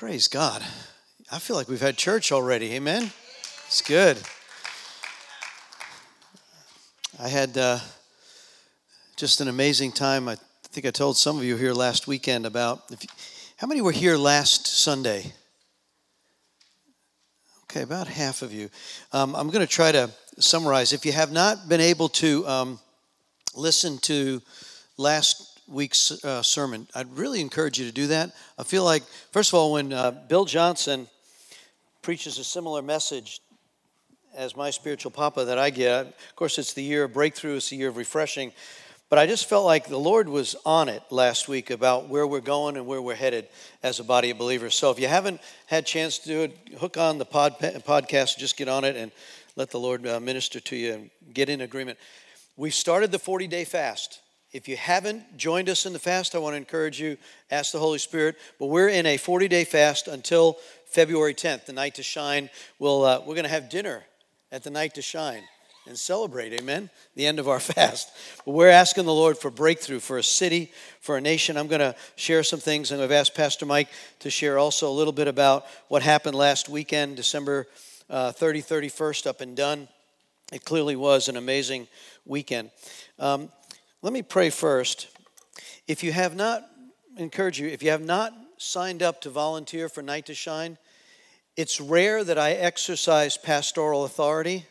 Praise God. I feel like we've had church already. Amen. It's good. I had uh, just an amazing time. I think I told some of you here last weekend about you, how many were here last Sunday? Okay, about half of you. Um, I'm going to try to summarize. If you have not been able to um, listen to last week's uh, sermon. I'd really encourage you to do that. I feel like, first of all, when uh, Bill Johnson preaches a similar message as my spiritual papa that I get, of course, it's the year of breakthrough, it's the year of refreshing. But I just felt like the Lord was on it last week about where we're going and where we're headed as a body of believers. So if you haven't had chance to do it, hook on the pod, podcast, just get on it and let the Lord uh, minister to you and get in agreement. We've started the 40 day fast. If you haven't joined us in the fast, I want to encourage you, ask the Holy Spirit. But we're in a 40 day fast until February 10th, the night to shine. We'll, uh, we're going to have dinner at the night to shine and celebrate, amen, the end of our fast. But we're asking the Lord for breakthrough for a city, for a nation. I'm going to share some things, and I've asked Pastor Mike to share also a little bit about what happened last weekend, December uh, 30, 31st, up and Dunn. It clearly was an amazing weekend. Um, let me pray first. If you have not, encourage you, if you have not signed up to volunteer for Night to Shine, it's rare that I exercise pastoral authority,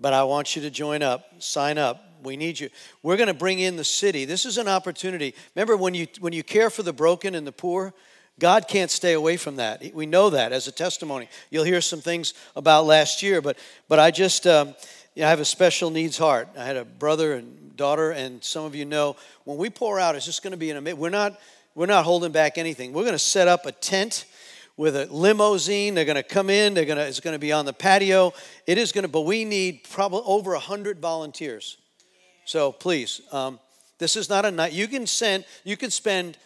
but I want you to join up, sign up. We need you. We're going to bring in the city. This is an opportunity. Remember when you when you care for the broken and the poor, God can't stay away from that. We know that as a testimony. You'll hear some things about last year, but but I just um, I have a special needs heart. I had a brother and daughter, and some of you know when we pour out, it's just going to be an amazing. We're not we're not holding back anything. We're going to set up a tent with a limousine. They're going to come in. They're going to it's going to be on the patio. It is going to, but we need probably over hundred volunteers. So please, um, this is not a night. You can send. You can spend.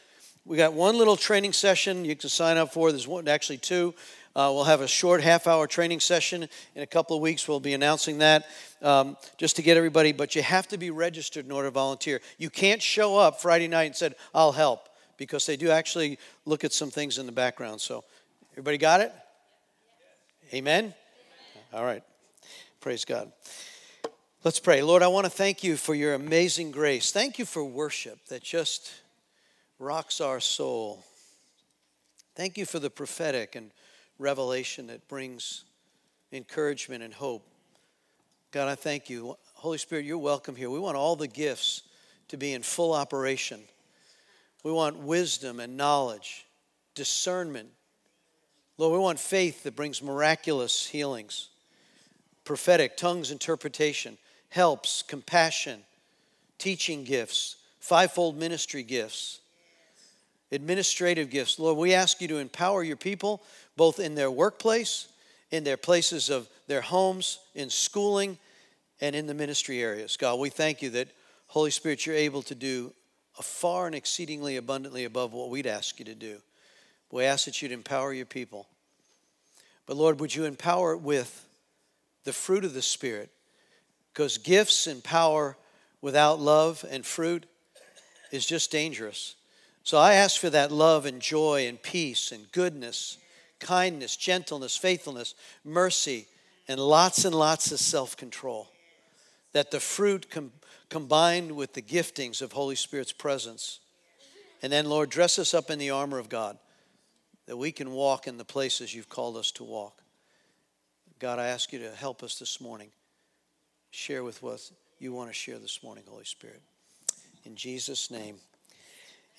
We got one little training session you can sign up for. There's one, actually two. Uh, we'll have a short half hour training session in a couple of weeks. We'll be announcing that um, just to get everybody, but you have to be registered in order to volunteer. You can't show up Friday night and said, I'll help, because they do actually look at some things in the background. So, everybody got it? Amen? All right. Praise God. Let's pray. Lord, I want to thank you for your amazing grace. Thank you for worship that just rocks our soul. Thank you for the prophetic and revelation that brings encouragement and hope. God, I thank you. Holy Spirit, you're welcome here. We want all the gifts to be in full operation. We want wisdom and knowledge, discernment. Lord, we want faith that brings miraculous healings, prophetic, tongues interpretation, helps, compassion, teaching gifts, fivefold ministry gifts, administrative gifts. Lord, we ask you to empower your people both in their workplace, in their places of their homes, in schooling, and in the ministry areas. God, we thank you that, Holy Spirit, you're able to do far and exceedingly abundantly above what we'd ask you to do. We ask that you'd empower your people. But Lord, would you empower it with the fruit of the Spirit? Because gifts and power without love and fruit is just dangerous. So I ask for that love and joy and peace and goodness kindness, gentleness, faithfulness, mercy, and lots and lots of self control. That the fruit com- combined with the giftings of Holy Spirit's presence. And then, Lord, dress us up in the armor of God that we can walk in the places you've called us to walk. God, I ask you to help us this morning. Share with us you want to share this morning, Holy Spirit. In Jesus' name,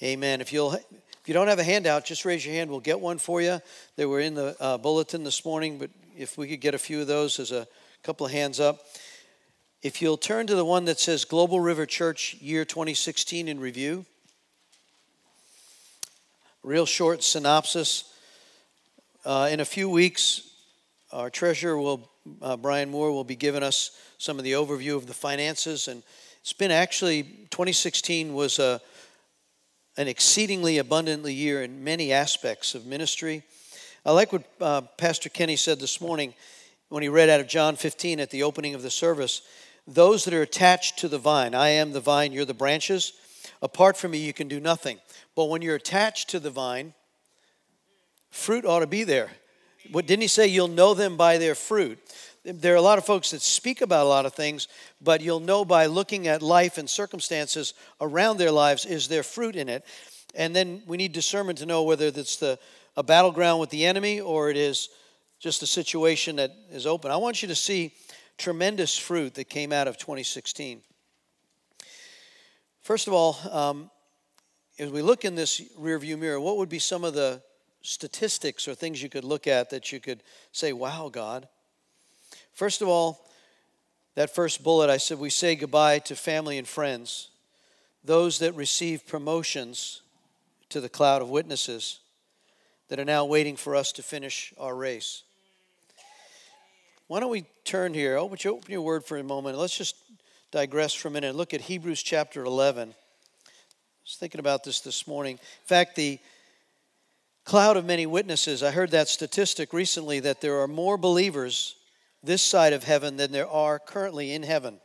amen. If you'll if you don't have a handout, just raise your hand. We'll get one for you. They were in the uh, bulletin this morning, but if we could get a few of those as a couple of hands up. If you'll turn to the one that says Global River Church Year 2016 in Review, real short synopsis. Uh, in a few weeks, our treasurer will, uh, Brian Moore, will be giving us some of the overview of the finances. And it's been actually, 2016 was a an exceedingly abundantly year in many aspects of ministry. I like what uh, Pastor Kenny said this morning when he read out of John 15 at the opening of the service. Those that are attached to the vine, I am the vine, you're the branches. Apart from me, you can do nothing. But when you're attached to the vine, fruit ought to be there. What didn't he say? You'll know them by their fruit. There are a lot of folks that speak about a lot of things, but you'll know by looking at life and circumstances around their lives is there fruit in it. And then we need discernment to know whether it's the a battleground with the enemy or it is just a situation that is open. I want you to see tremendous fruit that came out of 2016. First of all, um, as we look in this rearview mirror, what would be some of the statistics or things you could look at that you could say, wow, God? First of all, that first bullet, I said, we say goodbye to family and friends, those that receive promotions to the cloud of witnesses that are now waiting for us to finish our race. Why don't we turn here? Open you open your word for a moment. Let's just digress for a minute and look at Hebrews chapter 11. I was thinking about this this morning. In fact, the cloud of many witnesses, I heard that statistic recently that there are more believers this side of heaven than there are currently in heaven.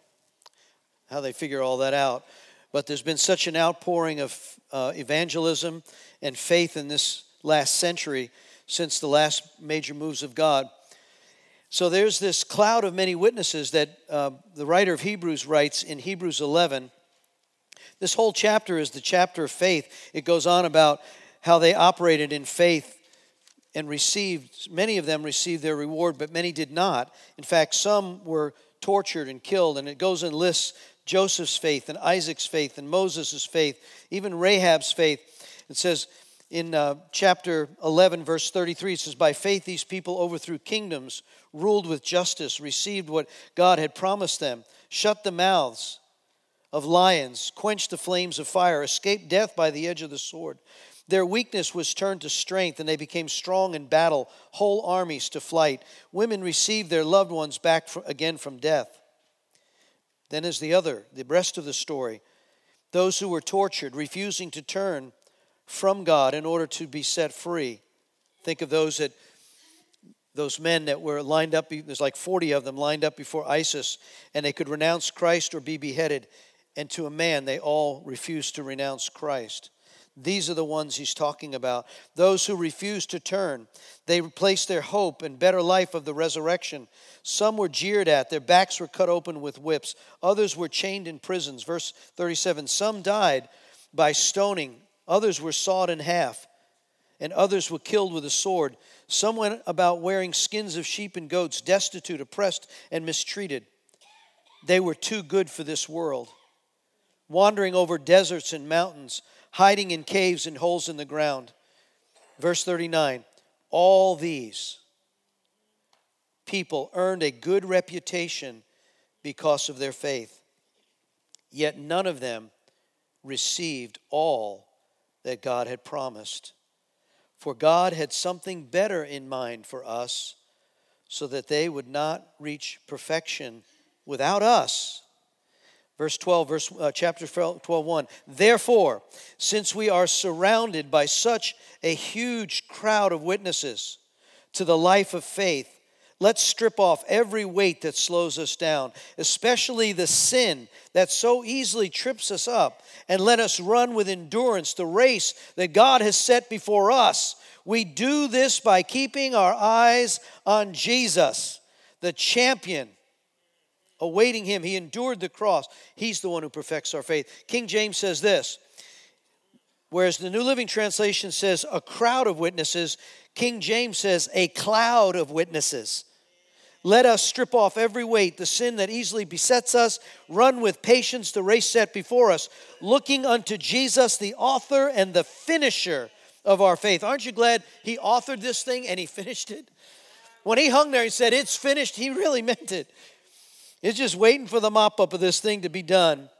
How they figure all that out. But there's been such an outpouring of uh, evangelism and faith in this last century since the last major moves of God. So there's this cloud of many witnesses that uh, the writer of Hebrews writes in Hebrews 11. This whole chapter is the chapter of faith. It goes on about how they operated in faith and received, many of them received their reward, but many did not. In fact, some were tortured and killed, and it goes and lists Joseph's faith and Isaac's faith and Moses' faith, even Rahab's faith. It says in uh, chapter 11, verse 33, it says, By faith these people overthrew kingdoms, ruled with justice, received what God had promised them, shut the mouths of lions, quenched the flames of fire, escaped death by the edge of the sword. Their weakness was turned to strength, and they became strong in battle, whole armies to flight. Women received their loved ones back again from death. Then is the other, the rest of the story. Those who were tortured, refusing to turn from God in order to be set free. Think of those that those men that were lined up there's like 40 of them lined up before ISIS and they could renounce Christ or be beheaded and to a man they all refused to renounce Christ. These are the ones he's talking about. Those who refused to turn. They placed their hope in better life of the resurrection. Some were jeered at, their backs were cut open with whips. Others were chained in prisons. Verse 37 Some died by stoning, others were sawed in half, and others were killed with a sword. Some went about wearing skins of sheep and goats, destitute, oppressed, and mistreated. They were too good for this world, wandering over deserts and mountains hiding in caves and holes in the ground. Verse 39 All these people earned a good reputation because of their faith, yet none of them received all that God had promised. For God had something better in mind for us so that they would not reach perfection without us. Verse 12, verse, uh, chapter 12, 1. Therefore, since we are surrounded by such a huge crowd of witnesses to the life of faith, let's strip off every weight that slows us down, especially the sin that so easily trips us up, and let us run with endurance the race that God has set before us. We do this by keeping our eyes on Jesus, the champion awaiting him. He endured the cross. He's the one who perfects our faith. King James says this, whereas the New Living Translation says a crowd of witnesses, King James says a cloud of witnesses. Let us strip off every weight, the sin that easily besets us, run with patience the race set before us, looking unto Jesus, the author and the finisher of our faith. Aren't you glad he authored this thing and he finished it? When he hung there, he said, It's finished. He really meant it. It's just waiting for the mop up of this thing to be done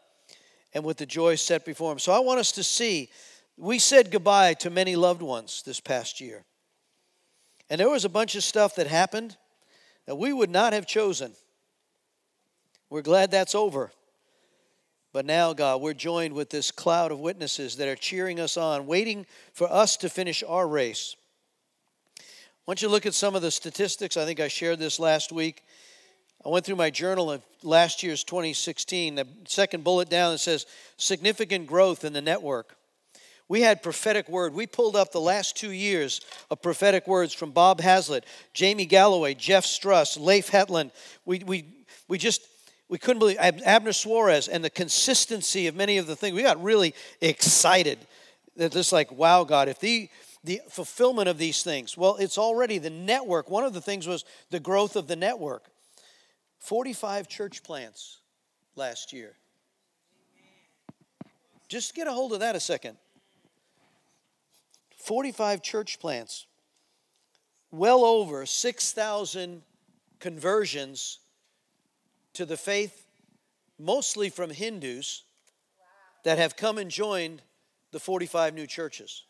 and with the joy set before him. So I want us to see we said goodbye to many loved ones this past year. And there was a bunch of stuff that happened that we would not have chosen. We're glad that's over. But now, God, we're joined with this cloud of witnesses that are cheering us on, waiting for us to finish our race. Want you look at some of the statistics. I think I shared this last week. I went through my journal of last year's 2016. The second bullet down it says significant growth in the network. We had prophetic word. We pulled up the last two years of prophetic words from Bob Hazlett, Jamie Galloway, Jeff Struss, Leif Hetland. We, we, we just, we couldn't believe Abner Suarez and the consistency of many of the things. We got really excited that this like, wow, God, if the, the fulfillment of these things, well, it's already the network. One of the things was the growth of the network. 45 church plants last year. Just get a hold of that a second. 45 church plants, well over 6,000 conversions to the faith, mostly from Hindus that have come and joined the 45 new churches.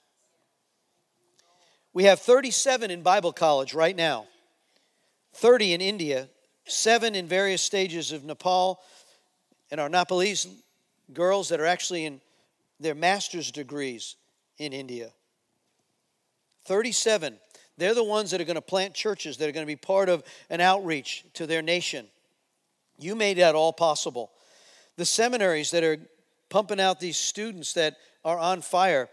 We have 37 in Bible college right now, 30 in India, seven in various stages of Nepal, and our Nepalese girls that are actually in their master's degrees in India. 37. They're the ones that are going to plant churches, that are going to be part of an outreach to their nation. You made that all possible. The seminaries that are pumping out these students that are on fire.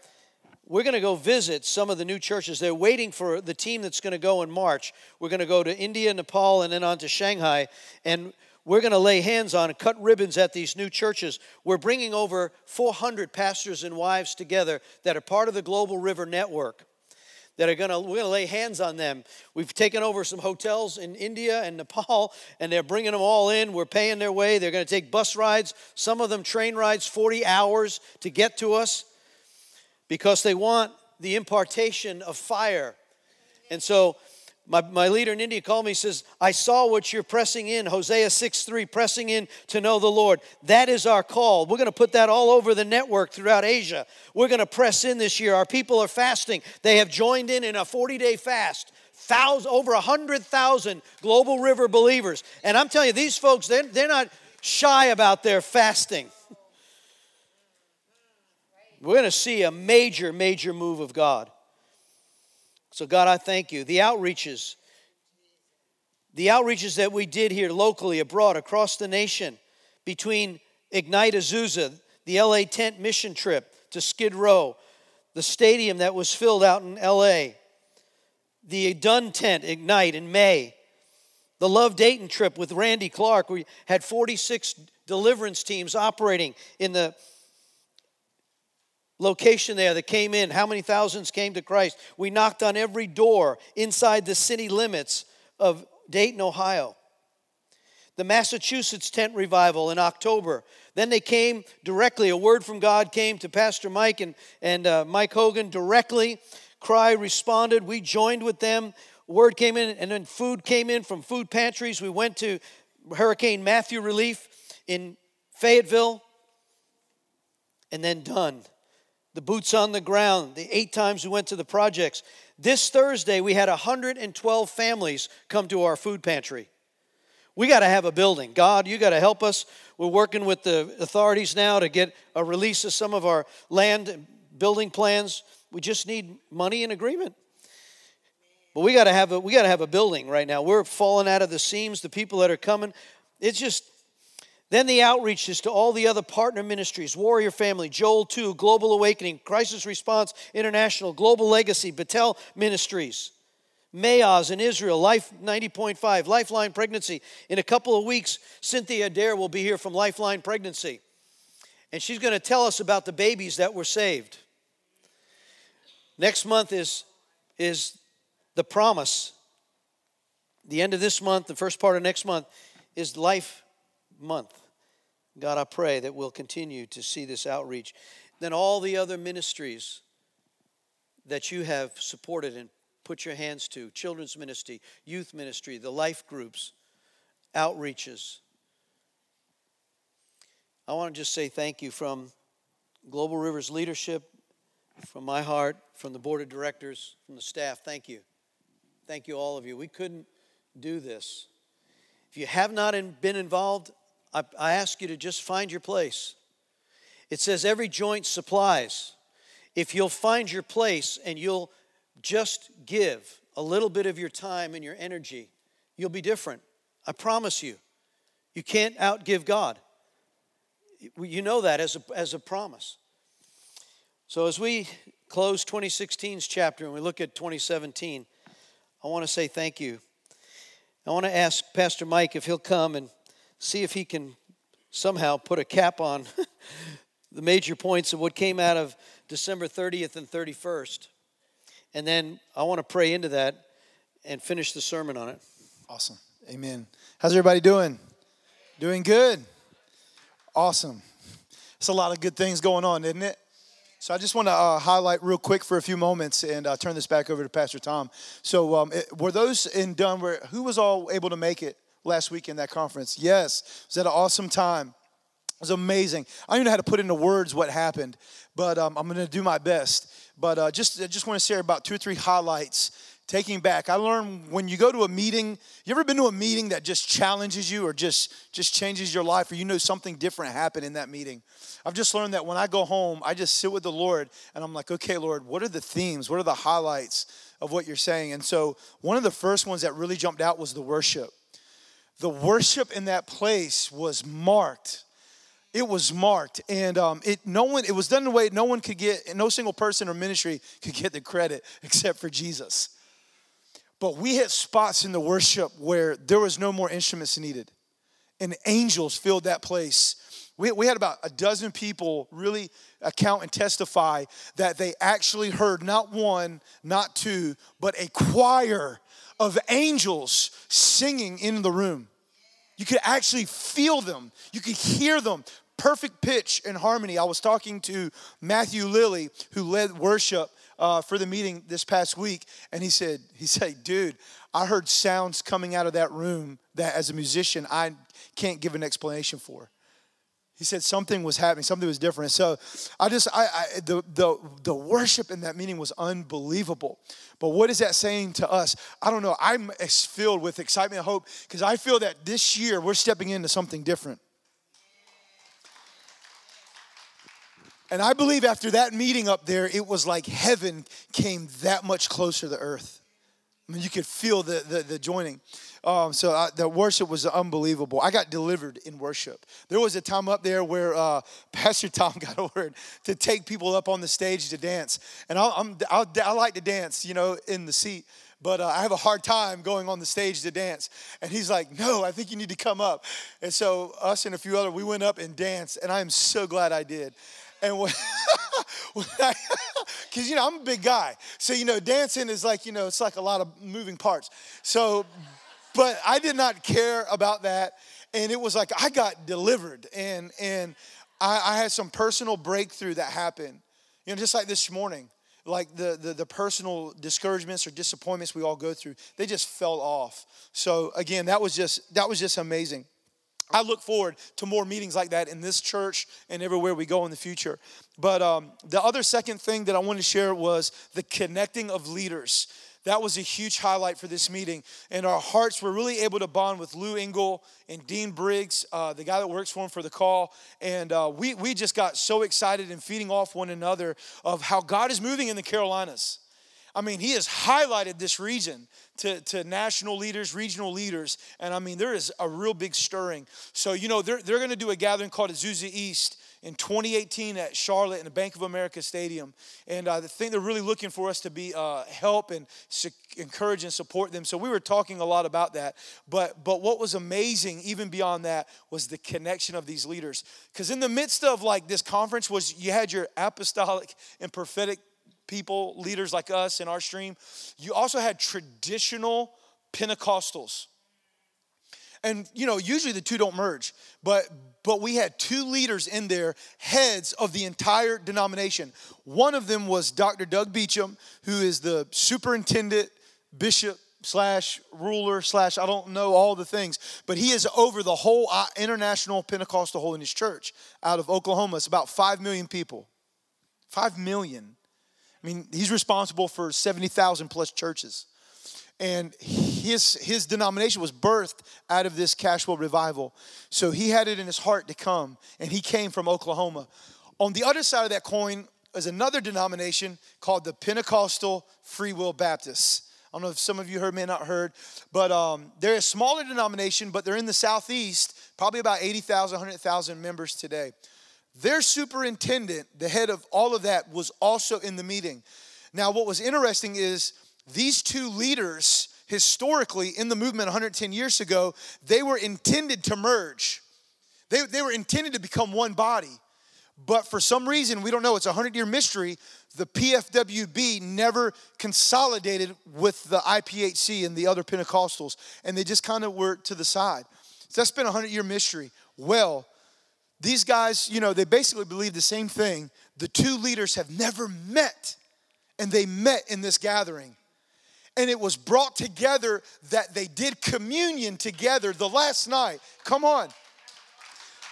We're going to go visit some of the new churches. They're waiting for the team that's going to go in March. We're going to go to India, Nepal, and then on to Shanghai. And we're going to lay hands on and cut ribbons at these new churches. We're bringing over 400 pastors and wives together that are part of the Global River Network that are going to we're going to lay hands on them. We've taken over some hotels in India and Nepal and they're bringing them all in. We're paying their way. They're going to take bus rides, some of them train rides 40 hours to get to us because they want the impartation of fire. And so my, my leader in India called me, he says, I saw what you're pressing in, Hosea 6 3, pressing in to know the Lord. That is our call. We're going to put that all over the network throughout Asia. We're going to press in this year. Our people are fasting. They have joined in in a 40 day fast. Thousand, over 100,000 Global River believers. And I'm telling you, these folks, they're, they're not shy about their fasting. We're going to see a major, major move of God. So, God, I thank you. The outreaches, the outreaches that we did here locally, abroad, across the nation, between Ignite Azusa, the LA tent mission trip to Skid Row, the stadium that was filled out in LA, the Dunn tent Ignite in May, the Love Dayton trip with Randy Clark. We had 46 deliverance teams operating in the location there that came in, how many thousands came to Christ. We knocked on every door inside the city limits of Dayton, Ohio. The Massachusetts tent revival in October. Then they came directly, a word from God came to Pastor Mike and, and uh, Mike Hogan directly. Cry responded. We joined with them. Word came in, and then food came in from food pantries. We went to Hurricane Matthew relief in Fayetteville, and then done the boots on the ground, the eight times we went to the projects. This Thursday, we had 112 families come to our food pantry. We got to have a building. God, you got to help us. We're working with the authorities now to get a release of some of our land building plans. We just need money and agreement. But we got to have a we got to have a building right now. We're falling out of the seams. The people that are coming, it's just then the outreaches to all the other partner ministries Warrior Family, Joel 2, Global Awakening, Crisis Response International, Global Legacy, Bethel Ministries, Maoz in Israel, Life 90.5, Lifeline Pregnancy. In a couple of weeks, Cynthia Adair will be here from Lifeline Pregnancy. And she's going to tell us about the babies that were saved. Next month is, is the promise. The end of this month, the first part of next month, is Life Month. God, I pray that we'll continue to see this outreach. Then all the other ministries that you have supported and put your hands to children's ministry, youth ministry, the life groups, outreaches. I want to just say thank you from Global Rivers leadership, from my heart, from the board of directors, from the staff. Thank you. Thank you, all of you. We couldn't do this. If you have not been involved, I, I ask you to just find your place. It says every joint supplies. If you'll find your place and you'll just give a little bit of your time and your energy, you'll be different. I promise you. You can't outgive God. You know that as a, as a promise. So, as we close 2016's chapter and we look at 2017, I want to say thank you. I want to ask Pastor Mike if he'll come and see if he can somehow put a cap on the major points of what came out of December 30th and 31st. And then I want to pray into that and finish the sermon on it. Awesome. Amen. How's everybody doing? Doing good. Awesome. It's a lot of good things going on, isn't it? So I just want to uh, highlight real quick for a few moments and uh, turn this back over to Pastor Tom. So um, it, were those in Dunn? who was all able to make it last week in that conference? Yes. It was an awesome time? It was amazing. I don't even know how to put into words what happened, but um, I'm going to do my best. But uh, just I just want to share about two or three highlights taking back. I learned when you go to a meeting, you ever been to a meeting that just challenges you or just just changes your life or you know something different happened in that meeting? I've just learned that when I go home, I just sit with the Lord and I'm like, "Okay, Lord, what are the themes? What are the highlights of what you're saying?" And so, one of the first ones that really jumped out was the worship. The worship in that place was marked it was marked and um, it no one it was done in a way no one could get no single person or ministry could get the credit except for jesus but we hit spots in the worship where there was no more instruments needed. And angels filled that place. We, we had about a dozen people really account and testify that they actually heard not one, not two, but a choir of angels singing in the room. You could actually feel them, you could hear them. Perfect pitch and harmony. I was talking to Matthew Lilly, who led worship uh, for the meeting this past week, and he said, he said, dude, I heard sounds coming out of that room that as a musician I can't give an explanation for. He said something was happening, something was different. So I just, I, I, the, the, the worship in that meeting was unbelievable. But what is that saying to us? I don't know. I'm filled with excitement and hope because I feel that this year we're stepping into something different. And I believe after that meeting up there, it was like heaven came that much closer to earth. I mean, you could feel the, the, the joining. Um, so I, the worship was unbelievable. I got delivered in worship. There was a time up there where uh, Pastor Tom got a word to take people up on the stage to dance. And i I'm, I'll, i like to dance, you know, in the seat but uh, I have a hard time going on the stage to dance. And he's like, No, I think you need to come up. And so, us and a few other, we went up and danced, and I'm so glad I did. And because you know I'm a big guy, so you know dancing is like you know it's like a lot of moving parts. So, but I did not care about that, and it was like I got delivered, and and I, I had some personal breakthrough that happened. You know, just like this morning, like the, the the personal discouragements or disappointments we all go through, they just fell off. So again, that was just that was just amazing. I look forward to more meetings like that in this church and everywhere we go in the future. But um, the other second thing that I wanted to share was the connecting of leaders. That was a huge highlight for this meeting. And our hearts were really able to bond with Lou Engle and Dean Briggs, uh, the guy that works for him for the call. And uh, we, we just got so excited and feeding off one another of how God is moving in the Carolinas. I mean, he has highlighted this region to, to national leaders, regional leaders, and I mean, there is a real big stirring. So, you know, they're, they're going to do a gathering called Azusa East in 2018 at Charlotte in the Bank of America Stadium. And uh, I think they're really looking for us to be uh, help and su- encourage and support them. So we were talking a lot about that. But but what was amazing, even beyond that, was the connection of these leaders. Because in the midst of like this conference was you had your apostolic and prophetic people, leaders like us in our stream, you also had traditional Pentecostals. And you know, usually the two don't merge, but but we had two leaders in there, heads of the entire denomination. One of them was Dr. Doug Beacham who is the superintendent, bishop slash ruler slash I don't know all the things, but he is over the whole uh, International Pentecostal Holiness Church out of Oklahoma. It's about five million people. Five million. I mean, he's responsible for 70,000 plus churches. And his, his denomination was birthed out of this Cashwell revival. So he had it in his heart to come, and he came from Oklahoma. On the other side of that coin is another denomination called the Pentecostal Free Will Baptists. I don't know if some of you heard, may not heard, but um, they're a smaller denomination, but they're in the southeast, probably about 80,000, 100,000 members today. their superintendent, the head of all of that, was also in the meeting. Now, what was interesting is these two leaders, historically in the movement 110 years ago, they were intended to merge. They, they were intended to become one body. But for some reason, we don't know, it's a 100 year mystery, the PFWB never consolidated with the IPHC and the other Pentecostals, and they just kind of were to the side. So that's been a 100 year mystery. Well, these guys, you know, they basically believe the same thing. The two leaders have never met, and they met in this gathering. And it was brought together that they did communion together the last night. Come on.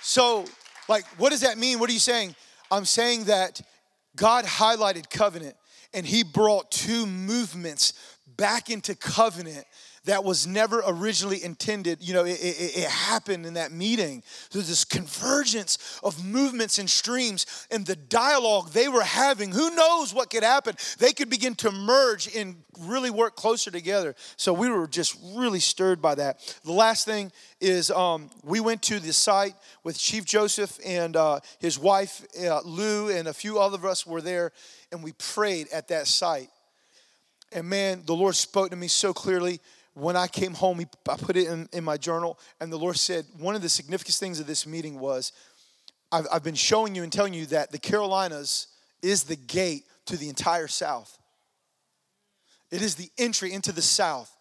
So, like, what does that mean? What are you saying? I'm saying that God highlighted covenant and He brought two movements back into covenant that was never originally intended. You know, it, it, it, happened in that meeting. There's this convergence of movements and streams and the dialogue they were having. Who knows what could happen? They could begin to merge and really work closer together. So we were just really stirred by that. The last thing is um, we went to the site with Chief Joseph and uh, his wife, uh, Lou, and a few other of us were there, and we prayed at that site. And man, the Lord spoke to me so clearly when I came home, I put it in, in my journal, and the Lord said, one of the significant things of this meeting was I've, I've been showing you and telling you that the Carolinas is the gate to the entire South. It is the entry into the South.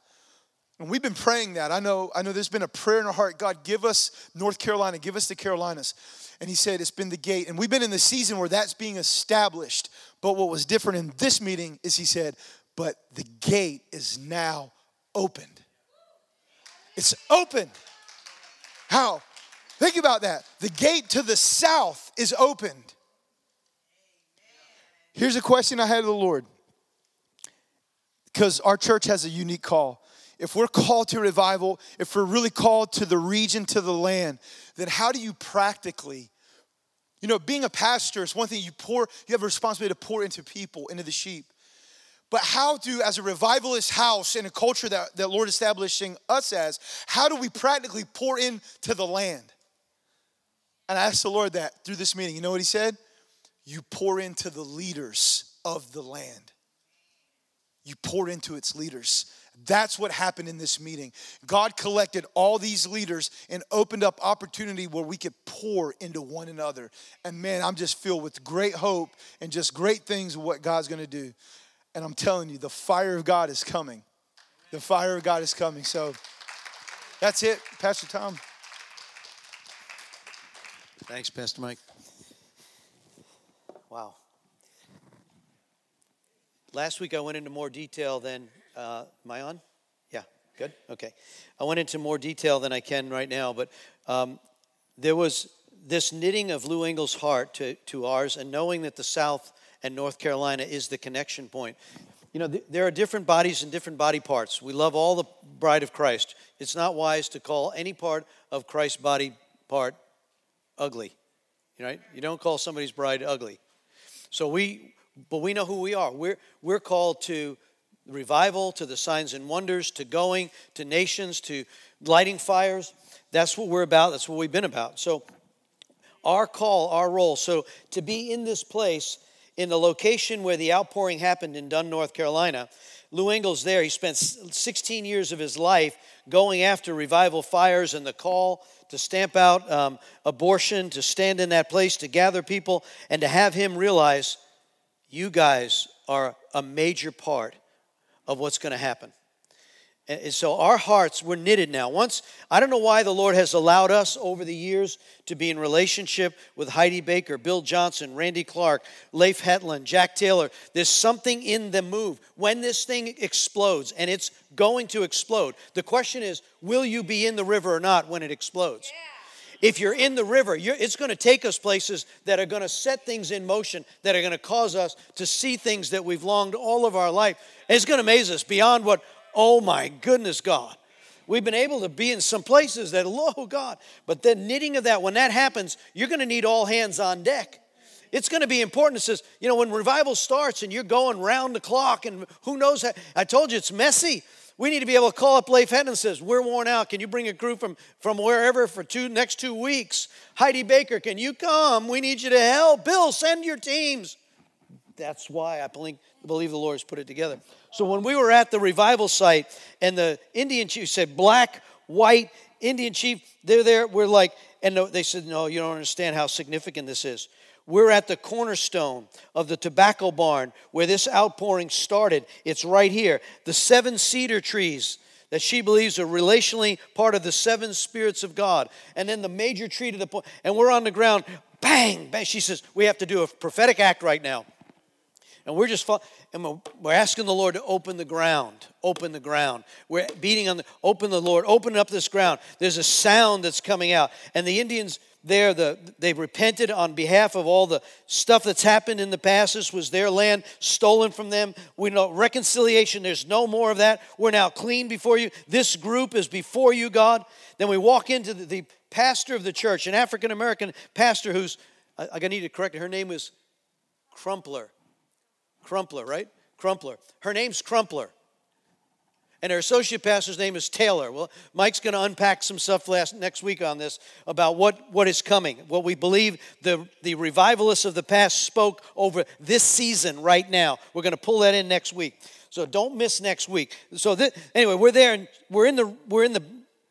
And we've been praying that. I know, I know there's been a prayer in our heart God, give us North Carolina, give us the Carolinas. And he said, It's been the gate. And we've been in the season where that's being established. But what was different in this meeting is he said, But the gate is now opened. It's open. How? Think about that. The gate to the south is opened. Here's a question I had of the Lord. Because our church has a unique call. If we're called to revival, if we're really called to the region, to the land, then how do you practically, you know, being a pastor is one thing you pour, you have a responsibility to pour into people, into the sheep. But how do, as a revivalist house in a culture that, that Lord is establishing us as, how do we practically pour into the land? And I asked the Lord that through this meeting. You know what he said? You pour into the leaders of the land. You pour into its leaders. That's what happened in this meeting. God collected all these leaders and opened up opportunity where we could pour into one another. And man, I'm just filled with great hope and just great things of what God's gonna do. And I'm telling you, the fire of God is coming. The fire of God is coming. So that's it, Pastor Tom. Thanks, Pastor Mike. Wow. Last week I went into more detail than, uh, am I on? Yeah, good? Okay. I went into more detail than I can right now, but um, there was this knitting of Lou Engle's heart to, to ours, and knowing that the South and North Carolina is the connection point. You know, th- there are different bodies and different body parts. We love all the bride of Christ. It's not wise to call any part of Christ's body part ugly. You right? You don't call somebody's bride ugly. So we, but we know who we are. We're, we're called to revival, to the signs and wonders, to going, to nations, to lighting fires. That's what we're about. That's what we've been about. So our call, our role. So to be in this place in the location where the outpouring happened in Dunn, North Carolina. Lou Engle's there. He spent 16 years of his life going after revival fires and the call to stamp out um, abortion, to stand in that place, to gather people, and to have him realize you guys are a major part of what's going to happen. And so our hearts were knitted now. Once, I don't know why the Lord has allowed us over the years to be in relationship with Heidi Baker, Bill Johnson, Randy Clark, Leif Hetland, Jack Taylor. There's something in the move. When this thing explodes, and it's going to explode, the question is will you be in the river or not when it explodes? Yeah. If you're in the river, it's going to take us places that are going to set things in motion, that are going to cause us to see things that we've longed all of our life. And it's going to amaze us beyond what Oh my goodness, God. We've been able to be in some places that, oh God, but the knitting of that, when that happens, you're going to need all hands on deck. it's going to be important. It says, you know, when revival starts and you're going round the clock and who knows how, I told you it's messy. We need to be able to call up Leif Hetland and says, we're worn out. Can you bring a crew from, from wherever for two next two weeks? Heidi Baker, can you come? We need you to help. Bill, send your teams. That's why I believe the Lord has put it together. So when we were at the revival site and the Indian chief said black, white, Indian chief, they're there, we're like, and they said, no, you don't understand how significant this is. We're at the cornerstone of the tobacco barn where this outpouring started. It's right here. The seven cedar trees that she believes are relationally part of the seven spirits of God. And then the major tree to the point, and we're on the ground, bang, bang. She says, We have to do a prophetic act right now. And we're just, and we're asking the Lord to open the ground, open the ground. We're beating on the, open the Lord, open up this ground. There's a sound that's coming out. And the Indians, there. The, they repented on behalf of all the stuff that's happened in the past. This was their land stolen from them. We know reconciliation, there's no more of that. We're now clean before you. This group is before you, God. Then we walk into the, the pastor of the church, an African American pastor who's, I, I need to correct her name is Crumpler. Crumpler, right? Crumpler. Her name's Crumpler and her associate pastor's name is Taylor. Well, Mike's going to unpack some stuff last, next week on this about what, what is coming, what we believe the, the revivalists of the past spoke over this season right now. We're going to pull that in next week. So don't miss next week. So this, anyway, we're there and we're in the we're in the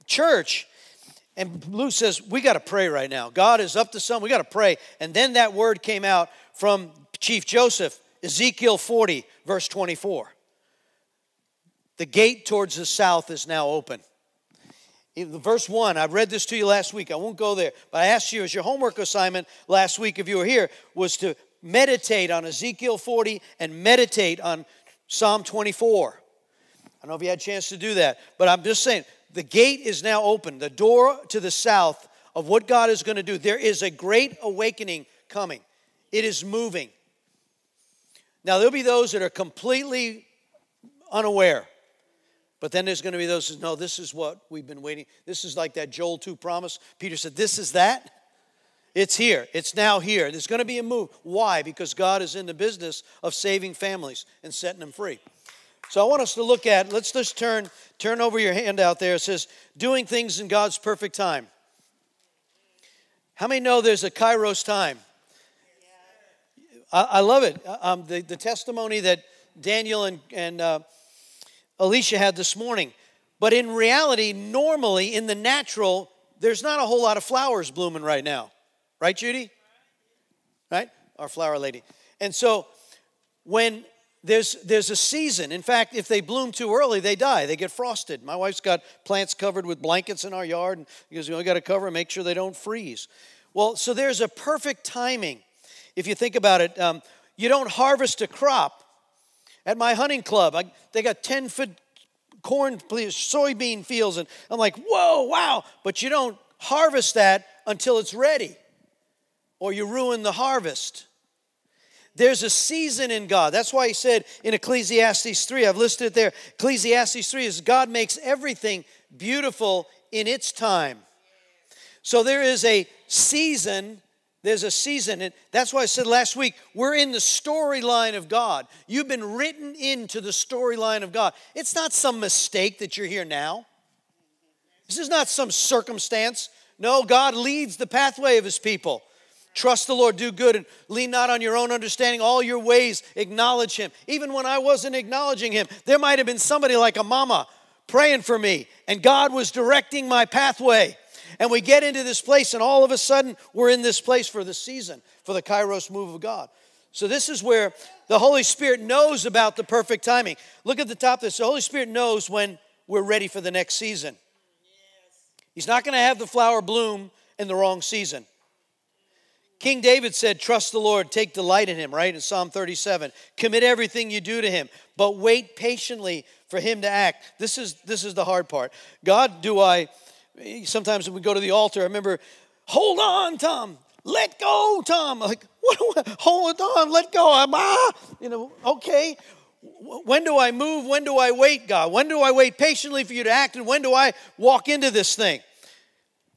church, and Lou says we got to pray right now. God is up to something. We got to pray. And then that word came out from Chief Joseph, Ezekiel 40, verse 24. The gate towards the south is now open. In verse 1, I read this to you last week. I won't go there. But I asked you as your homework assignment last week, if you were here, was to meditate on Ezekiel 40 and meditate on Psalm 24. I don't know if you had a chance to do that, but I'm just saying the gate is now open, the door to the south of what God is going to do. There is a great awakening coming, it is moving. Now, there'll be those that are completely unaware. But then there's going to be those who know this is what we've been waiting. This is like that Joel 2 promise. Peter said, This is that. It's here. It's now here. There's going to be a move. Why? Because God is in the business of saving families and setting them free. So I want us to look at, let's just turn, turn over your hand out there. It says, doing things in God's perfect time. How many know there's a Kairos time? I, I love it. Um, the, the testimony that Daniel and, and uh, Alicia had this morning. But in reality, normally in the natural, there's not a whole lot of flowers blooming right now. Right, Judy? Right? Our flower lady. And so when there's there's a season. In fact, if they bloom too early, they die. They get frosted. My wife's got plants covered with blankets in our yard, and because we got to cover and make sure they don't freeze. Well, so there's a perfect timing. If you think about it, um, you don't harvest a crop at my hunting club. I, they got 10 foot corn, soybean fields, and I'm like, whoa, wow. But you don't harvest that until it's ready, or you ruin the harvest. There's a season in God. That's why he said in Ecclesiastes 3, I've listed it there. Ecclesiastes 3 is God makes everything beautiful in its time. So there is a season there's a season, and that's why I said last week, we're in the storyline of God. You've been written into the storyline of God. It's not some mistake that you're here now. This is not some circumstance. No, God leads the pathway of his people. Trust the Lord, do good, and lean not on your own understanding. All your ways, acknowledge him. Even when I wasn't acknowledging him, there might have been somebody like a mama praying for me, and God was directing my pathway. And we get into this place, and all of a sudden, we're in this place for the season, for the Kairos move of God. So, this is where the Holy Spirit knows about the perfect timing. Look at the top of this. The Holy Spirit knows when we're ready for the next season. He's not going to have the flower bloom in the wrong season. King David said, Trust the Lord, take delight in him, right? In Psalm 37. Commit everything you do to him, but wait patiently for him to act. This is, this is the hard part. God, do I Sometimes when we go to the altar, I remember, hold on, Tom. Let go, Tom. Like, what, hold on, let go. I'm, ah, you know, okay. When do I move? When do I wait, God? When do I wait patiently for you to act? And when do I walk into this thing?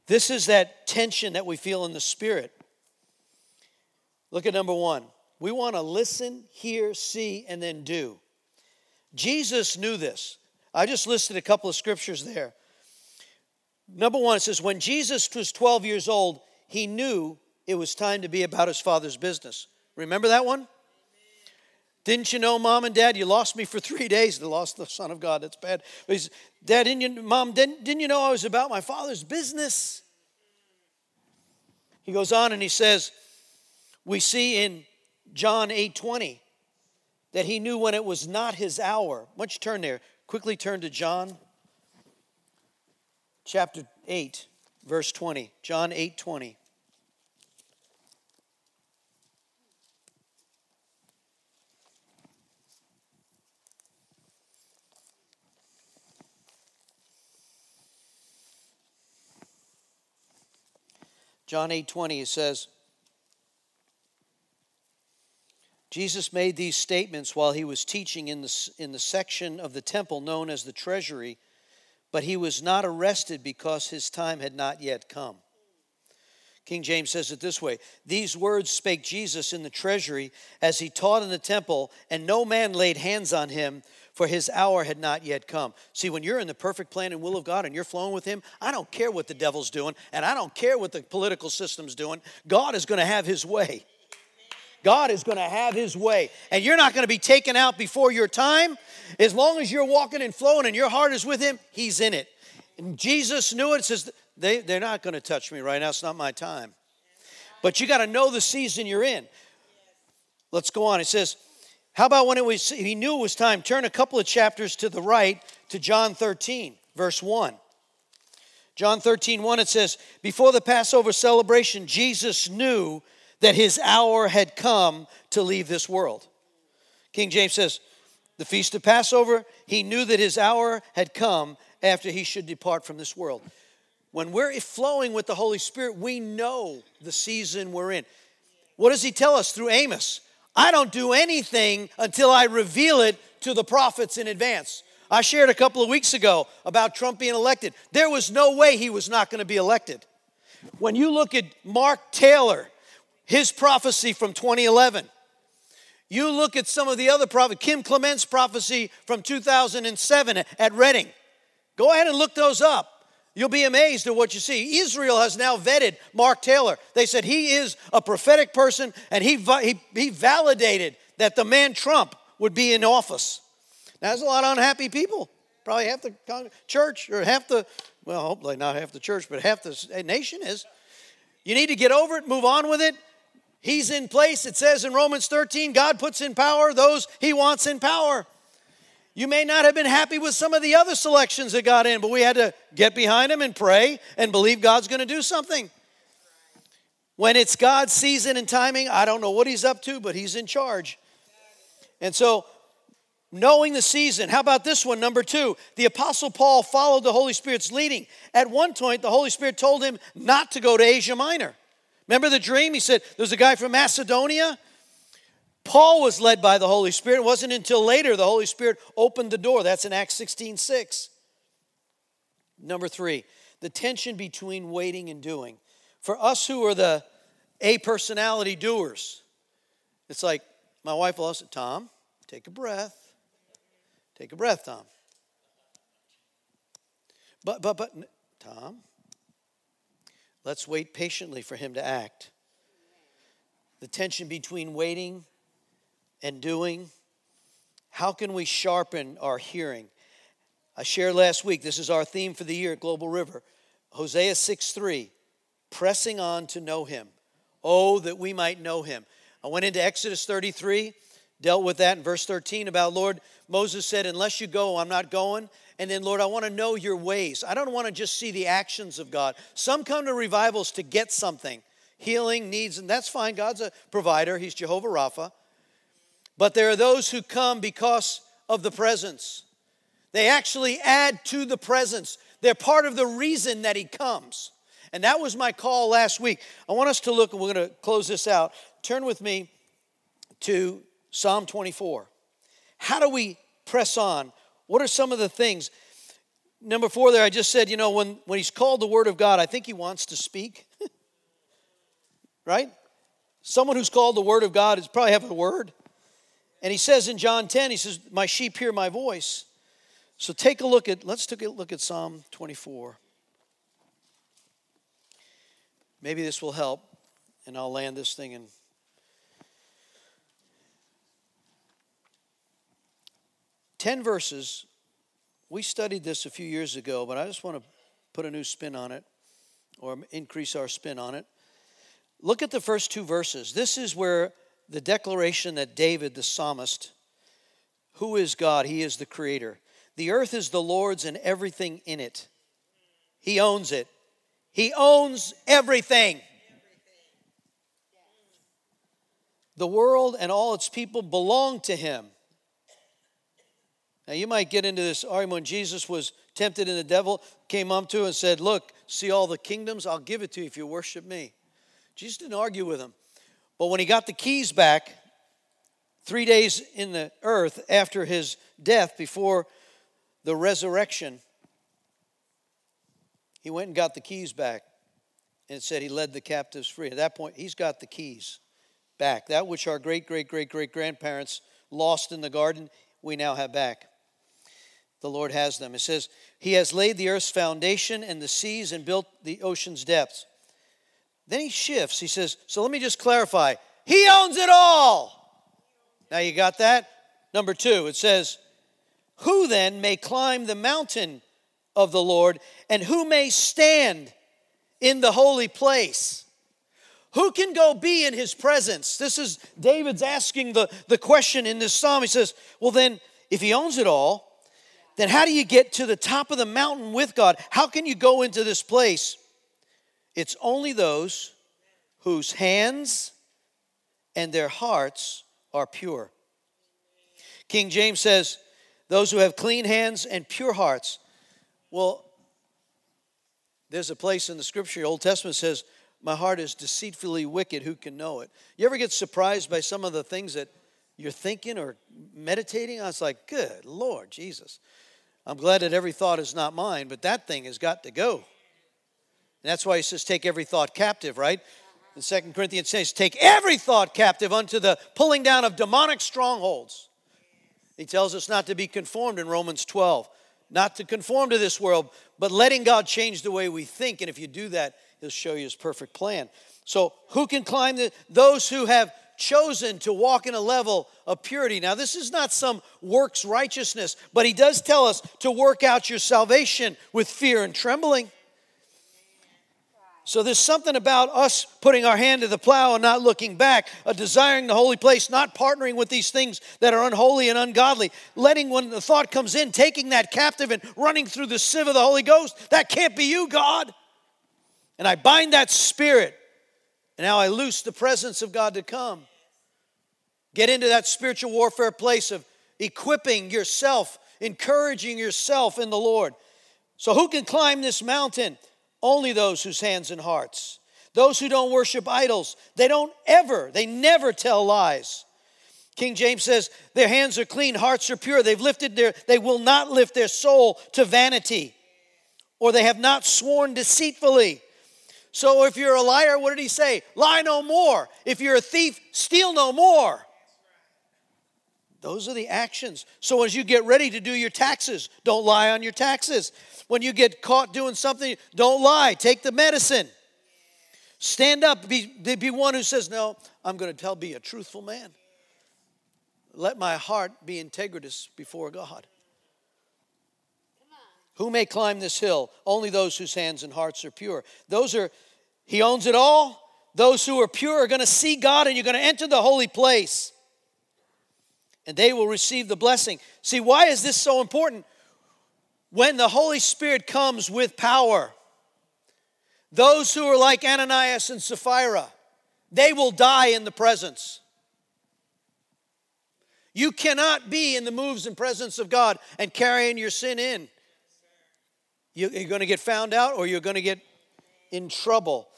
This is that tension that we feel in the spirit. Look at number one. We want to listen, hear, see, and then do. Jesus knew this. I just listed a couple of scriptures there. Number one, it says, when Jesus was 12 years old, he knew it was time to be about his father's business. Remember that one? Didn't you know, mom and dad, you lost me for three days? They lost the Son of God. That's bad. But he's, Dad, didn't you, mom, didn't, didn't you know I was about my father's business? He goes on and he says, we see in John 8 20 that he knew when it was not his hour. Why don't you turn there? Quickly turn to John chapter 8, verse 20. John 8 20. John 8 20, it says, Jesus made these statements while he was teaching in the, in the section of the temple known as the treasury, but he was not arrested because his time had not yet come. King James says it this way These words spake Jesus in the treasury as he taught in the temple, and no man laid hands on him, for his hour had not yet come. See, when you're in the perfect plan and will of God and you're flowing with him, I don't care what the devil's doing, and I don't care what the political system's doing. God is going to have his way. God is going to have his way. And you're not going to be taken out before your time. As long as you're walking and flowing and your heart is with him, he's in it. And Jesus knew it. says, they, they're not going to touch me right now. It's not my time. But you got to know the season you're in. Let's go on. It says, how about when it was he knew it was time? Turn a couple of chapters to the right to John 13, verse 1. John 13, 1, it says, Before the Passover celebration, Jesus knew that his hour had come to leave this world. King James says, the feast of Passover, he knew that his hour had come after he should depart from this world. When we're flowing with the Holy Spirit, we know the season we're in. What does he tell us through Amos? I don't do anything until I reveal it to the prophets in advance. I shared a couple of weeks ago about Trump being elected. There was no way he was not going to be elected. When you look at Mark Taylor, his prophecy from 2011. You look at some of the other prophets, Kim Clement's prophecy from 2007 at Redding. Go ahead and look those up. You'll be amazed at what you see. Israel has now vetted Mark Taylor. They said he is a prophetic person, and he, he, he validated that the man Trump would be in office. Now, there's a lot of unhappy people. Probably half the church, or half the, well, hopefully not half the church, but half the nation is. You need to get over it, move on with it, He's in place. It says in Romans 13, God puts in power those he wants in power. You may not have been happy with some of the other selections that got in, but we had to get behind him and pray and believe God's going to do something. When it's God's season and timing, I don't know what he's up to, but he's in charge. And so, knowing the season, how about this one? Number two, the Apostle Paul followed the Holy Spirit's leading. At one point, the Holy Spirit told him not to go to Asia Minor. Remember the dream? He said, There's a guy from Macedonia. Paul was led by the Holy Spirit. It wasn't until later the Holy Spirit opened the door. That's in Acts 16 6. Number three, the tension between waiting and doing. For us who are the A personality doers, it's like my wife will say, Tom, take a breath. Take a breath, Tom. But, but, but, Tom, Let's wait patiently for him to act. The tension between waiting and doing. How can we sharpen our hearing? I shared last week, this is our theme for the year at Global River. Hosea 6 3, pressing on to know him. Oh, that we might know him. I went into Exodus 33, dealt with that in verse 13 about Lord, Moses said, Unless you go, I'm not going. And then, Lord, I want to know your ways. I don't want to just see the actions of God. Some come to revivals to get something healing, needs, and that's fine. God's a provider, He's Jehovah Rapha. But there are those who come because of the presence. They actually add to the presence, they're part of the reason that He comes. And that was my call last week. I want us to look, and we're going to close this out. Turn with me to Psalm 24. How do we press on what are some of the things? Number four, there, I just said, you know, when, when he's called the Word of God, I think he wants to speak. right? Someone who's called the Word of God is probably having a word. And he says in John 10, he says, My sheep hear my voice. So take a look at, let's take a look at Psalm 24. Maybe this will help, and I'll land this thing and 10 verses. We studied this a few years ago, but I just want to put a new spin on it or increase our spin on it. Look at the first two verses. This is where the declaration that David, the psalmist, who is God? He is the creator. The earth is the Lord's and everything in it. He owns it. He owns everything. The world and all its people belong to him. Now, you might get into this argument when Jesus was tempted and the devil came up to him and said, Look, see all the kingdoms? I'll give it to you if you worship me. Jesus didn't argue with him. But when he got the keys back, three days in the earth after his death, before the resurrection, he went and got the keys back. And said he led the captives free. At that point, he's got the keys back. That which our great, great, great, great grandparents lost in the garden, we now have back. The Lord has them. It says, He has laid the earth's foundation and the seas and built the ocean's depths. Then he shifts. He says, So let me just clarify. He owns it all. Now you got that? Number two, it says, Who then may climb the mountain of the Lord, and who may stand in the holy place? Who can go be in his presence? This is David's asking the, the question in this psalm. He says, Well, then, if he owns it all, then how do you get to the top of the mountain with God? How can you go into this place? It's only those whose hands and their hearts are pure. King James says, Those who have clean hands and pure hearts. Well, there's a place in the scripture, Old Testament says, My heart is deceitfully wicked, who can know it? You ever get surprised by some of the things that you're thinking or meditating on? It's like, Good Lord, Jesus. I'm glad that every thought is not mine, but that thing has got to go. And that's why he says, Take every thought captive, right? In Second Corinthians says, Take every thought captive unto the pulling down of demonic strongholds. He tells us not to be conformed in Romans 12 not to conform to this world, but letting God change the way we think. And if you do that, He'll show you His perfect plan. So, who can climb the? Those who have chosen to walk in a level of purity. Now, this is not some works righteousness, but He does tell us to work out your salvation with fear and trembling. So there's something about us putting our hand to the plow and not looking back, a desiring the holy place, not partnering with these things that are unholy and ungodly, letting when the thought comes in, taking that captive and running through the sieve of the Holy Ghost. That can't be you, God. And I bind that spirit. And now I loose the presence of God to come. Get into that spiritual warfare place of equipping yourself, encouraging yourself in the Lord. So, who can climb this mountain? Only those whose hands and hearts. Those who don't worship idols, they don't ever, they never tell lies. King James says, their hands are clean, hearts are pure. They've lifted their, they will not lift their soul to vanity, or they have not sworn deceitfully. So if you're a liar, what did he say? Lie no more. If you're a thief, steal no more. Those are the actions. So as you get ready to do your taxes, don't lie on your taxes. When you get caught doing something, don't lie. Take the medicine. Stand up. Be, be one who says, No, I'm going to tell, be a truthful man. Let my heart be integritous before God. Who may climb this hill? Only those whose hands and hearts are pure. Those are, He owns it all. Those who are pure are going to see God and you're going to enter the holy place. And they will receive the blessing. See, why is this so important? when the Holy Spirit comes with power, those who are like Ananias and Sapphira, they will die in the presence. You cannot be in the moves and presence of God and carrying your sin in. You're going to get found out or you're going to get in trouble.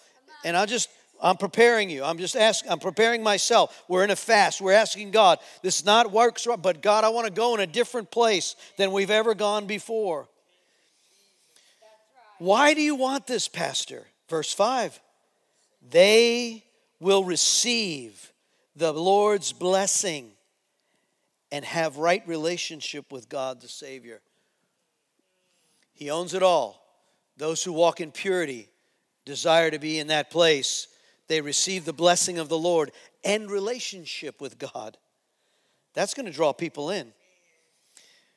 And I just I'm preparing you. I'm just asking, I'm preparing myself. We're in a fast. We're asking God. This is not works, but God, I want to go in a different place than we've ever gone before. Why do you want this, Pastor? Verse 5 They will receive the Lord's blessing and have right relationship with God the Savior. He owns it all. Those who walk in purity desire to be in that place. They receive the blessing of the Lord and relationship with God. That's going to draw people in.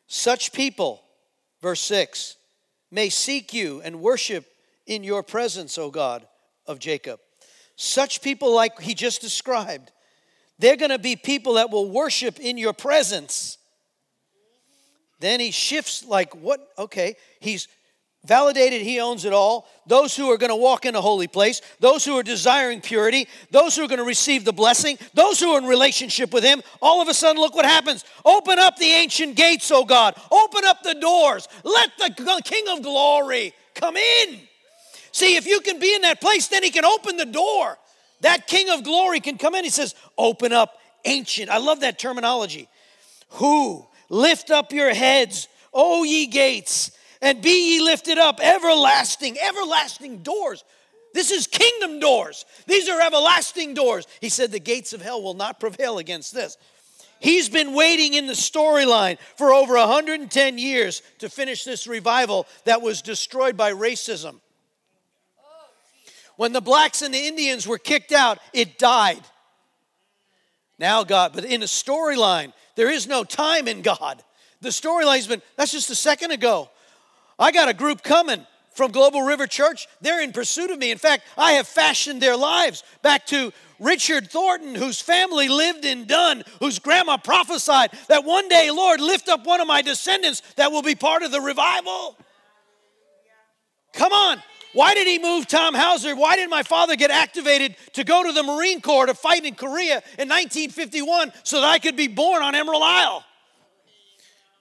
Such people, verse 6, may seek you and worship in your presence, O God of Jacob. Such people, like he just described, they're going to be people that will worship in your presence. Then he shifts, like, what? Okay, he's validated he owns it all. Those who are going to walk in a holy place, those who are desiring purity, those who are going to receive the blessing, those who are in relationship with him, all of a sudden, look what happens. Open up the ancient gates, oh God. Open up the doors. Let the King of glory come in. See, if you can be in that place, then he can open the door. That King of glory can come in. He says, Open up ancient. I love that terminology. Who? Lift up your heads, O ye gates, and be ye lifted up, everlasting, everlasting doors. This is kingdom doors. These are everlasting doors. He said, The gates of hell will not prevail against this. He's been waiting in the storyline for over 110 years to finish this revival that was destroyed by racism. When the blacks and the Indians were kicked out, it died. Now, God, but in a storyline, there is no time in God. The storyline's been, that's just a second ago. I got a group coming from Global River Church. They're in pursuit of me. In fact, I have fashioned their lives back to Richard Thornton, whose family lived in Dunn, whose grandma prophesied that one day, Lord, lift up one of my descendants that will be part of the revival. Come on. Why did he move Tom Hauser? Why did my father get activated to go to the Marine Corps to fight in Korea in 1951 so that I could be born on Emerald Isle?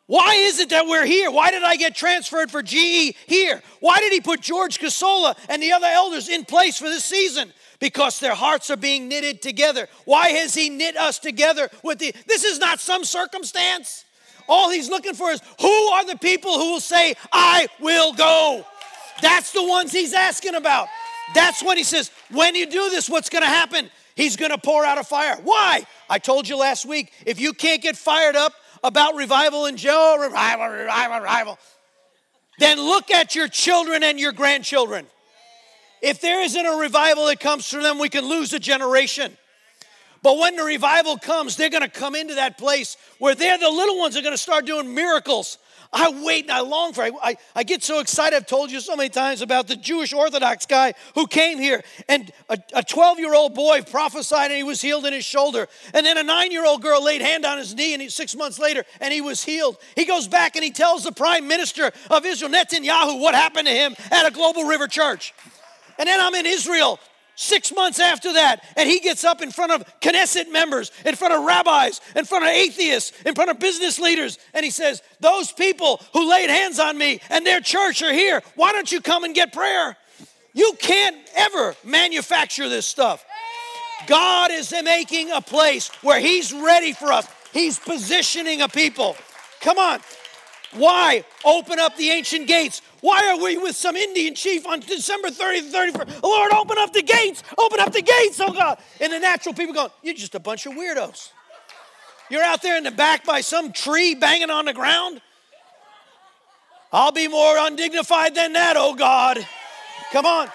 Why is it that we're here? Why did I get transferred for GE here? Why did he put George Casola and the other elders in place for this season? Because their hearts are being knitted together. Why has he knit us together with the This is not some circumstance. All he's looking for is who are the people who will say, I will go? That's the ones he's asking about. That's when he says, when you do this, what's going to happen? He's going to pour out a fire. Why? I told you last week, if you can't get fired up about revival in Joe, revival, revival, revival, then look at your children and your grandchildren. If there isn't a revival that comes from them, we can lose a generation. But when the revival comes, they're going to come into that place where they're the little ones are going to start doing miracles. I wait and I long for it. I, I get so excited. I've told you so many times about the Jewish Orthodox guy who came here and a 12 year old boy prophesied and he was healed in his shoulder. And then a nine year old girl laid hand on his knee and he, six months later and he was healed. He goes back and he tells the prime minister of Israel, Netanyahu, what happened to him at a Global River Church. And then I'm in Israel Six months after that, and he gets up in front of Knesset members, in front of rabbis, in front of atheists, in front of business leaders, and he says, Those people who laid hands on me and their church are here. Why don't you come and get prayer? You can't ever manufacture this stuff. God is making a place where He's ready for us, He's positioning a people. Come on. Why open up the ancient gates? Why are we with some Indian chief on December 30th, 31st? Lord, open up the gates, open up the gates, oh God. And the natural people go, You're just a bunch of weirdos. You're out there in the back by some tree banging on the ground. I'll be more undignified than that, oh God. Come on.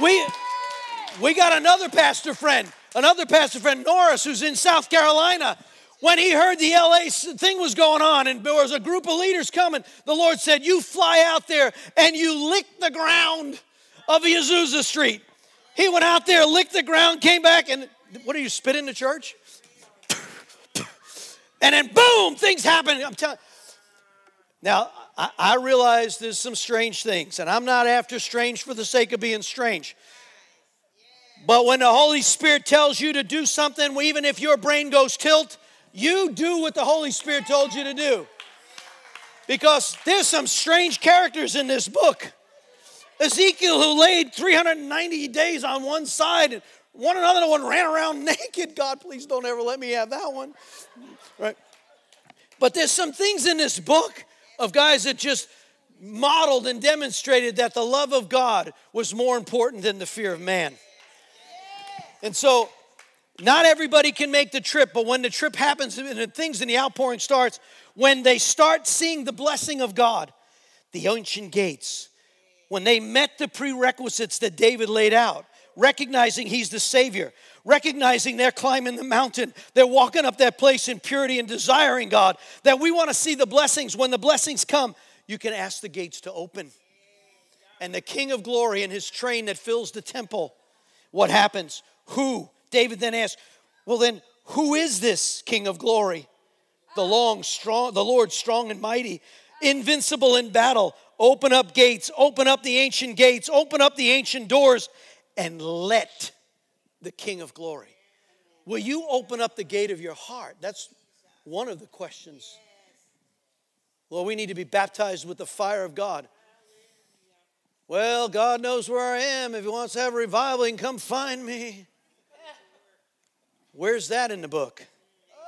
We, we got another pastor friend, another pastor friend, Norris, who's in South Carolina when he heard the LA thing was going on and there was a group of leaders coming, the Lord said, You fly out there and you lick the ground of Azusa Street. He went out there, licked the ground, came back, and what are you, spit in the church? and then boom, things happen. I'm telling Now, I, I realize there's some strange things, and I'm not after strange for the sake of being strange. But when the Holy Spirit tells you to do something, even if your brain goes tilt, you do what the Holy Spirit told you to do. Because there's some strange characters in this book. Ezekiel, who laid 390 days on one side, and one another one ran around naked. God, please don't ever let me have that one. Right? But there's some things in this book of guys that just modeled and demonstrated that the love of God was more important than the fear of man. And so, not everybody can make the trip, but when the trip happens and the things and the outpouring starts, when they start seeing the blessing of God, the ancient gates, when they met the prerequisites that David laid out, recognizing he's the Savior, recognizing they're climbing the mountain, they're walking up that place in purity and desiring God, that we want to see the blessings. When the blessings come, you can ask the gates to open. And the King of glory and his train that fills the temple, what happens? Who? David then asks, Well, then, who is this King of glory? The long, strong, the Lord strong and mighty, invincible in battle. Open up gates, open up the ancient gates, open up the ancient doors, and let the King of glory. Will you open up the gate of your heart? That's one of the questions. Well, we need to be baptized with the fire of God. Well, God knows where I am. If He wants to have a revival, He can come find me. Where's that in the book? Oh,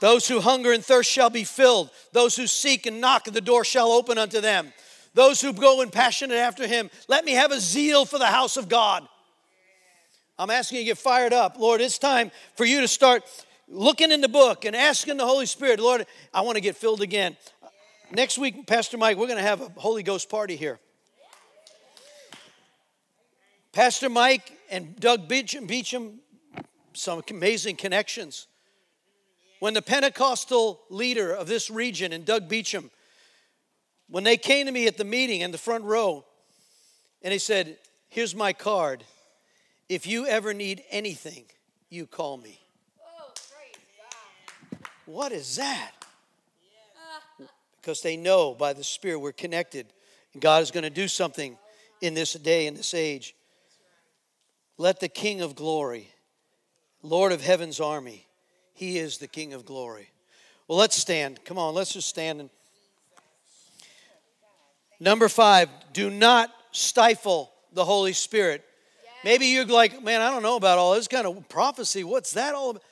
Those who hunger and thirst shall be filled. Those who seek and knock, at the door shall open unto them. Those who go in passionate after him, let me have a zeal for the house of God. I'm asking you to get fired up. Lord, it's time for you to start looking in the book and asking the Holy Spirit, Lord, I want to get filled again. Next week, Pastor Mike, we're going to have a Holy Ghost party here. Pastor Mike and Doug Beacham, Beacham some amazing connections. When the Pentecostal leader of this region and Doug Beacham when they came to me at the meeting in the front row, and he said, Here's my card. If you ever need anything, you call me. what is that? Because they know by the Spirit we're connected, and God is going to do something in this day, in this age. Let the King of glory, Lord of heaven's army, he is the King of glory. Well, let's stand. Come on, let's just stand and Number five, do not stifle the Holy Spirit. Maybe you're like, man, I don't know about all this kind of prophecy. What's that all about?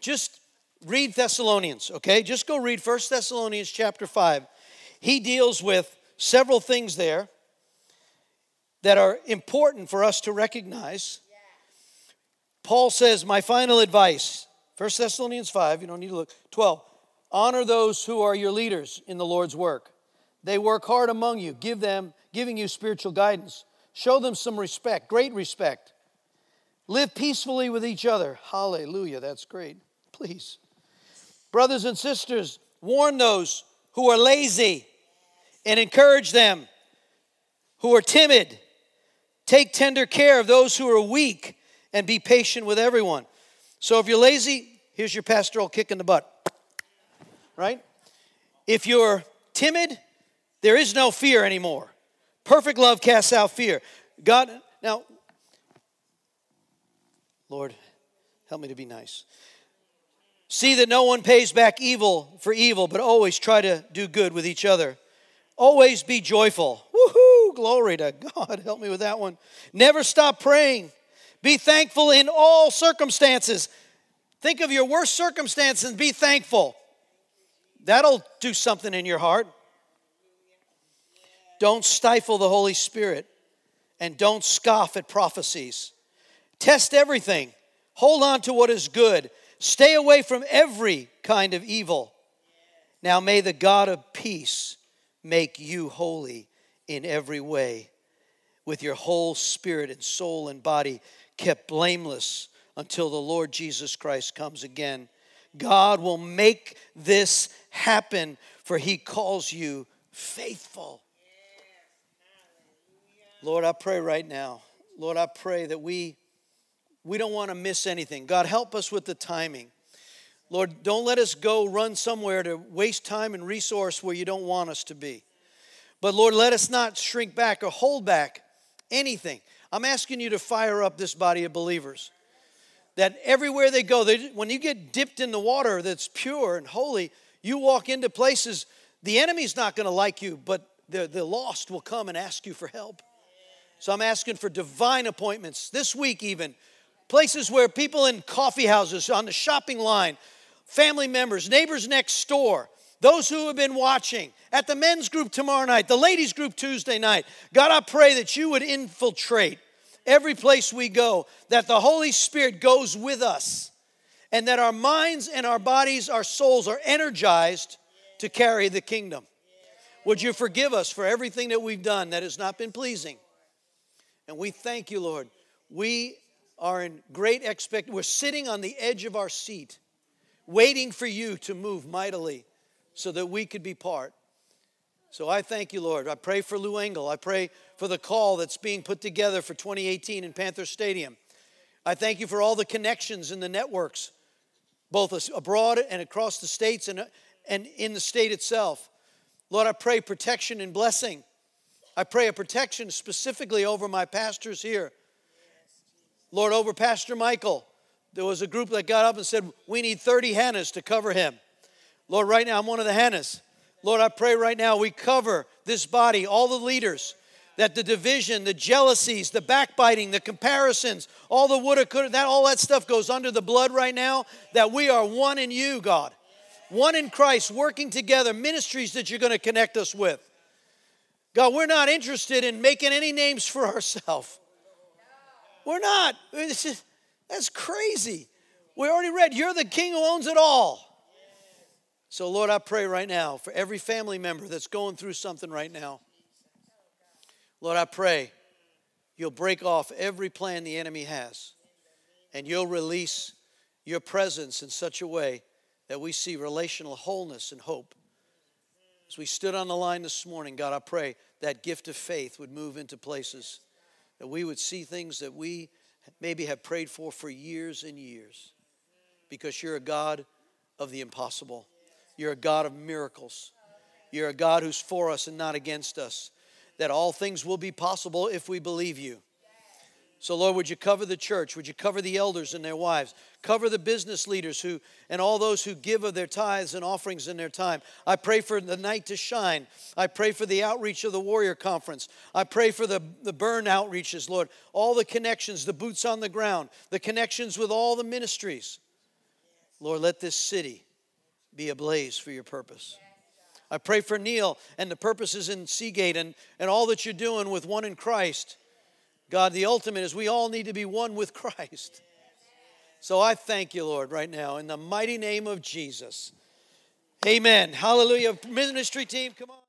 Just read Thessalonians, okay? Just go read First Thessalonians chapter 5. He deals with several things there that are important for us to recognize. Paul says, My final advice, First Thessalonians 5, you don't need to look, 12, honor those who are your leaders in the Lord's work. They work hard among you, give them, giving you spiritual guidance. Show them some respect, great respect. Live peacefully with each other. Hallelujah, that's great. Please. Brothers and sisters, warn those who are lazy and encourage them who are timid. Take tender care of those who are weak and be patient with everyone. So if you're lazy, here's your pastoral kick in the butt. Right? If you're timid, there is no fear anymore. Perfect love casts out fear. God, now, Lord, help me to be nice. See that no one pays back evil for evil, but always try to do good with each other. Always be joyful. Woohoo! Glory to God. Help me with that one. Never stop praying. Be thankful in all circumstances. Think of your worst circumstances and be thankful. That'll do something in your heart. Don't stifle the Holy Spirit and don't scoff at prophecies. Test everything. Hold on to what is good. Stay away from every kind of evil. Now may the God of peace make you holy in every way, with your whole spirit and soul and body kept blameless until the Lord Jesus Christ comes again. God will make this happen, for he calls you faithful. Lord, I pray right now. Lord, I pray that we we don't want to miss anything. God, help us with the timing. Lord, don't let us go run somewhere to waste time and resource where you don't want us to be. But Lord, let us not shrink back or hold back anything. I'm asking you to fire up this body of believers. That everywhere they go, they, when you get dipped in the water that's pure and holy, you walk into places, the enemy's not going to like you, but the, the lost will come and ask you for help. So I'm asking for divine appointments this week, even places where people in coffee houses, on the shopping line, family members, neighbors next door, those who have been watching, at the men's group tomorrow night, the ladies' group Tuesday night. God, I pray that you would infiltrate every place we go, that the Holy Spirit goes with us, and that our minds and our bodies, our souls are energized to carry the kingdom. Would you forgive us for everything that we've done that has not been pleasing? And we thank you, Lord. We are in great expect. We're sitting on the edge of our seat, waiting for you to move mightily so that we could be part. So I thank you, Lord. I pray for Lou Engle. I pray for the call that's being put together for 2018 in Panther Stadium. I thank you for all the connections in the networks, both abroad and across the states and, and in the state itself. Lord, I pray protection and blessing. I pray a protection specifically over my pastors here. Lord, over Pastor Michael, there was a group that got up and said, We need 30 Hannahs to cover him. Lord, right now I'm one of the Hannahs. Lord, I pray right now we cover this body, all the leaders, that the division, the jealousies, the backbiting, the comparisons, all the woulda, coulda, that all that stuff goes under the blood right now. That we are one in you, God, one in Christ, working together, ministries that you're going to connect us with. God, we're not interested in making any names for ourselves. We're not. Just, that's crazy. We already read, You're the king who owns it all. So, Lord, I pray right now for every family member that's going through something right now. Lord, I pray you'll break off every plan the enemy has and you'll release your presence in such a way that we see relational wholeness and hope. As we stood on the line this morning, God, I pray that gift of faith would move into places, that we would see things that we maybe have prayed for for years and years because you're a God of the impossible. You're a God of miracles. You're a God who's for us and not against us. That all things will be possible if we believe you. So, Lord, would you cover the church? Would you cover the elders and their wives? Cover the business leaders who and all those who give of their tithes and offerings in their time. I pray for the night to shine. I pray for the outreach of the Warrior Conference. I pray for the, the burn outreaches, Lord. All the connections, the boots on the ground, the connections with all the ministries. Lord, let this city be ablaze for your purpose. I pray for Neil and the purposes in Seagate and, and all that you're doing with one in Christ. God, the ultimate is we all need to be one with Christ. So I thank you, Lord, right now in the mighty name of Jesus. Amen. Hallelujah. Ministry team, come on.